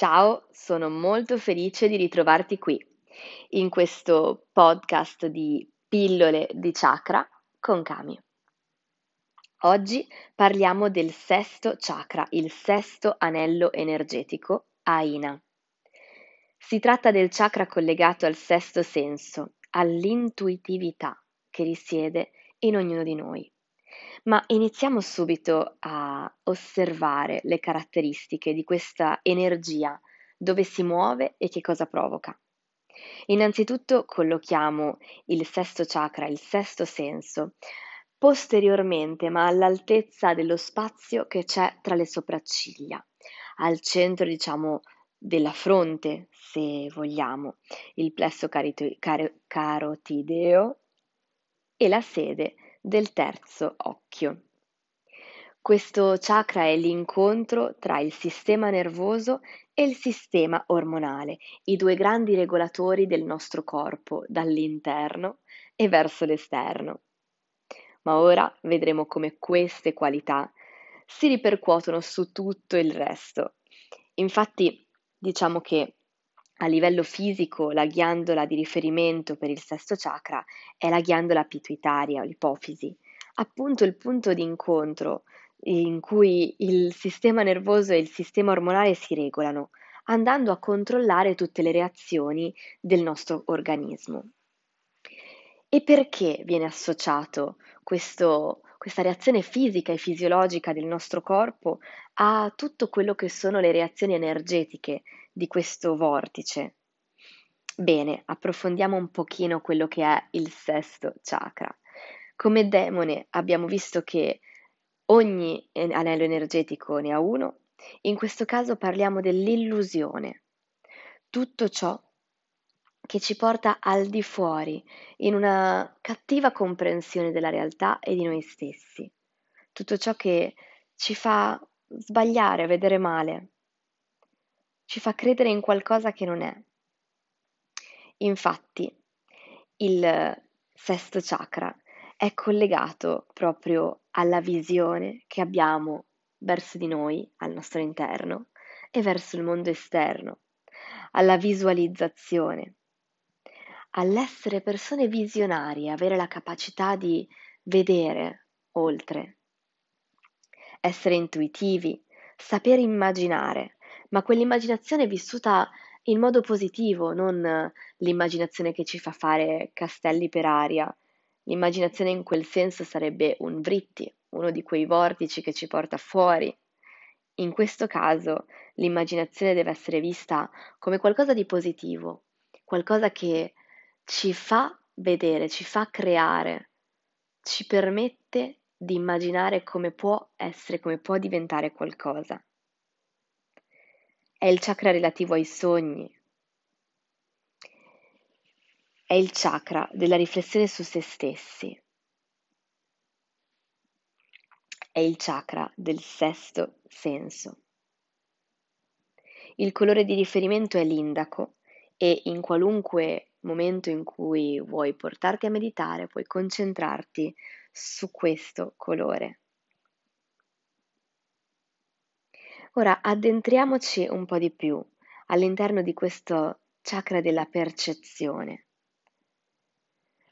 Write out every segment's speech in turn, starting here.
Ciao, sono molto felice di ritrovarti qui, in questo podcast di Pillole di Chakra con Kami. Oggi parliamo del sesto chakra, il sesto anello energetico, Aina. Si tratta del chakra collegato al sesto senso, all'intuitività che risiede in ognuno di noi. Ma iniziamo subito a osservare le caratteristiche di questa energia, dove si muove e che cosa provoca. Innanzitutto collochiamo il sesto chakra, il sesto senso, posteriormente ma all'altezza dello spazio che c'è tra le sopracciglia, al centro diciamo della fronte, se vogliamo, il plesso carito- car- carotideo e la sede del terzo occhio. Questo chakra è l'incontro tra il sistema nervoso e il sistema ormonale, i due grandi regolatori del nostro corpo dall'interno e verso l'esterno. Ma ora vedremo come queste qualità si ripercuotono su tutto il resto. Infatti, diciamo che a livello fisico la ghiandola di riferimento per il sesto chakra è la ghiandola pituitaria o l'ipofisi, appunto il punto di incontro in cui il sistema nervoso e il sistema ormonale si regolano, andando a controllare tutte le reazioni del nostro organismo. E perché viene associato questo, questa reazione fisica e fisiologica del nostro corpo a tutto quello che sono le reazioni energetiche di questo vortice? Bene, approfondiamo un pochino quello che è il sesto chakra. Come demone abbiamo visto che ogni anello energetico ne ha uno, in questo caso parliamo dell'illusione, tutto ciò che ci porta al di fuori, in una cattiva comprensione della realtà e di noi stessi, tutto ciò che ci fa sbagliare, vedere male, ci fa credere in qualcosa che non è. Infatti, il sesto chakra è collegato proprio alla visione che abbiamo verso di noi, al nostro interno, e verso il mondo esterno, alla visualizzazione, all'essere persone visionarie, avere la capacità di vedere oltre, essere intuitivi, saper immaginare, ma quell'immaginazione vissuta in modo positivo, non l'immaginazione che ci fa fare castelli per aria, L'immaginazione in quel senso sarebbe un vritti, uno di quei vortici che ci porta fuori. In questo caso l'immaginazione deve essere vista come qualcosa di positivo, qualcosa che ci fa vedere, ci fa creare, ci permette di immaginare come può essere, come può diventare qualcosa. È il chakra relativo ai sogni, è il chakra della riflessione su se stessi. È il chakra del sesto senso. Il colore di riferimento è l'indaco e in qualunque momento in cui vuoi portarti a meditare puoi concentrarti su questo colore. Ora addentriamoci un po' di più all'interno di questo chakra della percezione.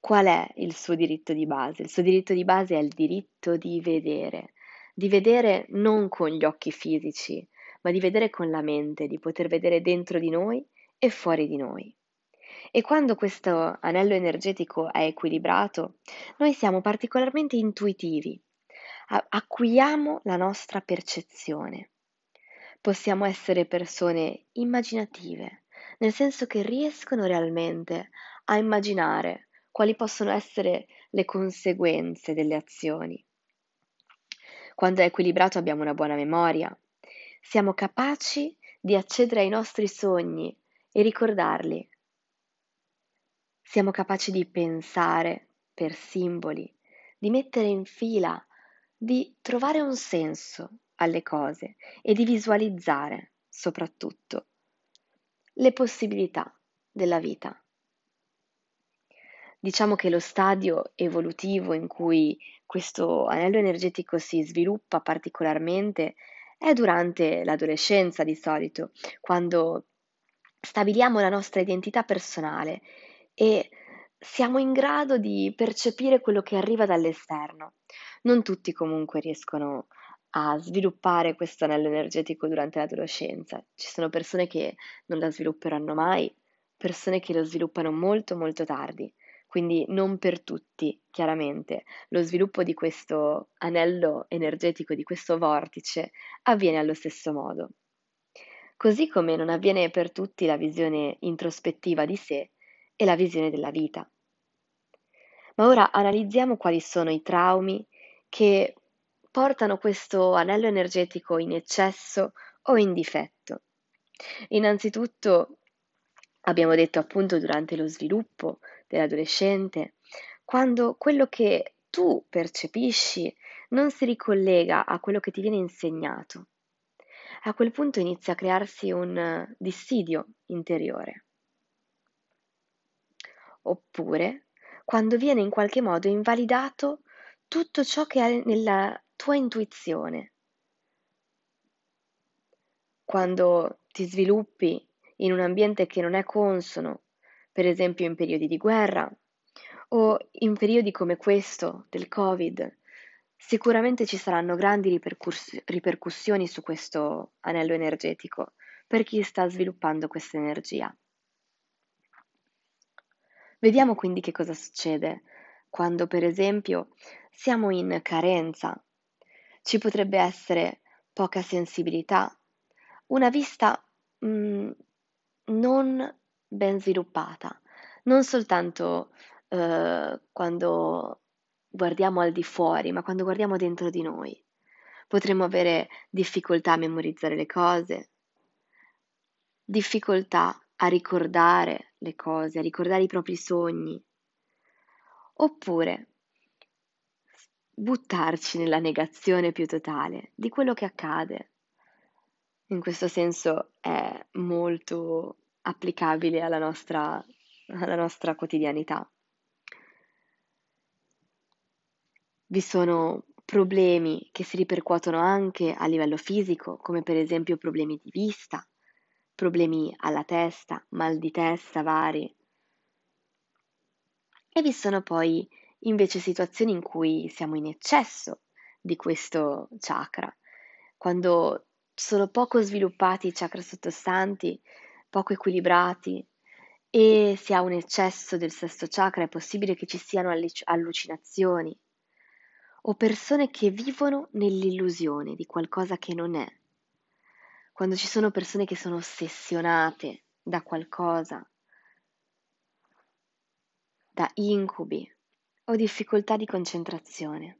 Qual è il suo diritto di base? Il suo diritto di base è il diritto di vedere, di vedere non con gli occhi fisici, ma di vedere con la mente, di poter vedere dentro di noi e fuori di noi. E quando questo anello energetico è equilibrato, noi siamo particolarmente intuitivi, acquiamo la nostra percezione. Possiamo essere persone immaginative, nel senso che riescono realmente a immaginare quali possono essere le conseguenze delle azioni. Quando è equilibrato abbiamo una buona memoria, siamo capaci di accedere ai nostri sogni e ricordarli. Siamo capaci di pensare per simboli, di mettere in fila, di trovare un senso alle cose e di visualizzare soprattutto le possibilità della vita. Diciamo che lo stadio evolutivo in cui questo anello energetico si sviluppa particolarmente è durante l'adolescenza di solito, quando stabiliamo la nostra identità personale e siamo in grado di percepire quello che arriva dall'esterno. Non tutti comunque riescono a sviluppare questo anello energetico durante l'adolescenza. Ci sono persone che non la svilupperanno mai, persone che lo sviluppano molto molto tardi. Quindi non per tutti, chiaramente, lo sviluppo di questo anello energetico, di questo vortice, avviene allo stesso modo. Così come non avviene per tutti la visione introspettiva di sé e la visione della vita. Ma ora analizziamo quali sono i traumi che portano questo anello energetico in eccesso o in difetto. Innanzitutto abbiamo detto appunto durante lo sviluppo dell'adolescente, quando quello che tu percepisci non si ricollega a quello che ti viene insegnato. A quel punto inizia a crearsi un dissidio interiore. Oppure quando viene in qualche modo invalidato tutto ciò che è nella tua intuizione. Quando ti sviluppi in un ambiente che non è consono, per esempio in periodi di guerra o in periodi come questo del Covid, sicuramente ci saranno grandi ripercuss- ripercussioni su questo anello energetico per chi sta sviluppando questa energia. Vediamo quindi che cosa succede quando, per esempio, siamo in carenza, ci potrebbe essere poca sensibilità, una vista mh, mm, non ben sviluppata, non soltanto eh, quando guardiamo al di fuori, ma quando guardiamo dentro di noi. Potremmo avere difficoltà a memorizzare le cose, difficoltà a ricordare le cose, a ricordare i propri sogni, oppure buttarci nella negazione più totale di quello che accade. In questo senso è molto applicabile alla nostra, alla nostra quotidianità. Vi sono problemi che si ripercuotono anche a livello fisico, come per esempio problemi di vista, problemi alla testa, mal di testa vari. E vi sono poi invece situazioni in cui siamo in eccesso di questo chakra, quando sono poco sviluppati i chakra sottostanti, poco equilibrati e si ha un eccesso del sesto chakra, è possibile che ci siano allucinazioni o persone che vivono nell'illusione di qualcosa che non è. Quando ci sono persone che sono ossessionate da qualcosa, da incubi o difficoltà di concentrazione.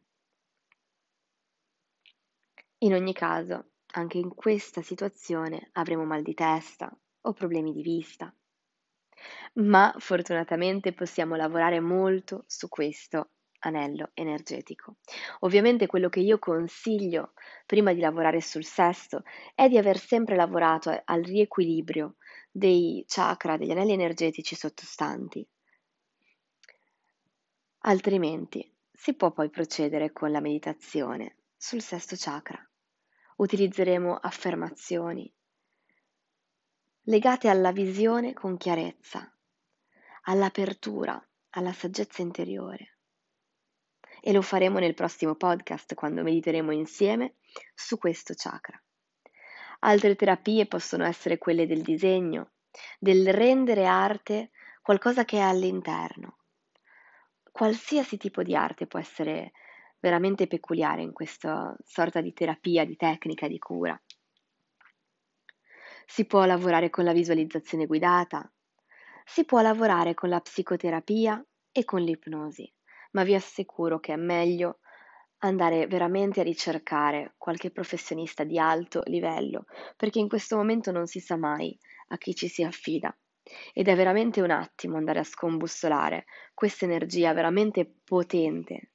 In ogni caso, anche in questa situazione avremo mal di testa o problemi di vista. Ma fortunatamente possiamo lavorare molto su questo anello energetico. Ovviamente quello che io consiglio prima di lavorare sul sesto è di aver sempre lavorato al riequilibrio dei chakra, degli anelli energetici sottostanti. Altrimenti si può poi procedere con la meditazione sul sesto chakra. Utilizzeremo affermazioni legate alla visione con chiarezza, all'apertura, alla saggezza interiore e lo faremo nel prossimo podcast quando mediteremo insieme su questo chakra. Altre terapie possono essere quelle del disegno, del rendere arte qualcosa che è all'interno. Qualsiasi tipo di arte può essere veramente peculiare in questa sorta di terapia, di tecnica, di cura. Si può lavorare con la visualizzazione guidata, si può lavorare con la psicoterapia e con l'ipnosi ma vi assicuro che è meglio andare veramente a ricercare qualche professionista di alto livello, perché in questo momento non si sa mai a chi ci si affida. Ed è veramente un attimo andare a scombussolare questa energia veramente potente.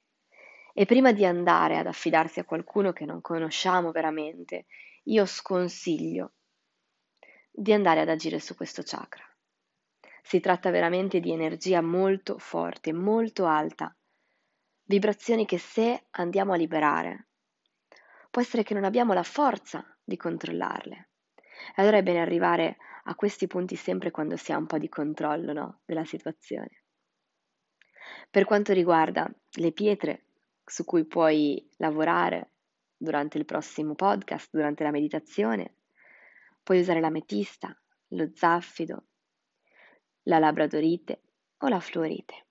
E prima di andare ad affidarsi a qualcuno che non conosciamo veramente, io sconsiglio di andare ad agire su questo chakra. Si tratta veramente di energia molto forte, molto alta, vibrazioni che se andiamo a liberare, può essere che non abbiamo la forza di controllarle. E allora è bene arrivare a questi punti sempre quando si ha un po' di controllo no, della situazione. Per quanto riguarda le pietre su cui puoi lavorare durante il prossimo podcast, durante la meditazione, puoi usare l'ametista, lo zaffido, la labradorite o la fluorite.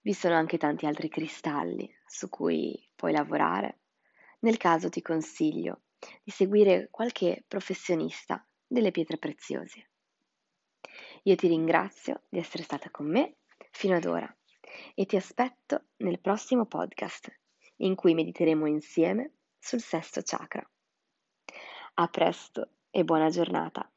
Vi sono anche tanti altri cristalli su cui puoi lavorare. Nel caso ti consiglio di seguire qualche professionista delle pietre preziose. Io ti ringrazio di essere stata con me fino ad ora e ti aspetto nel prossimo podcast in cui mediteremo insieme sul sesto chakra. A presto e buona giornata.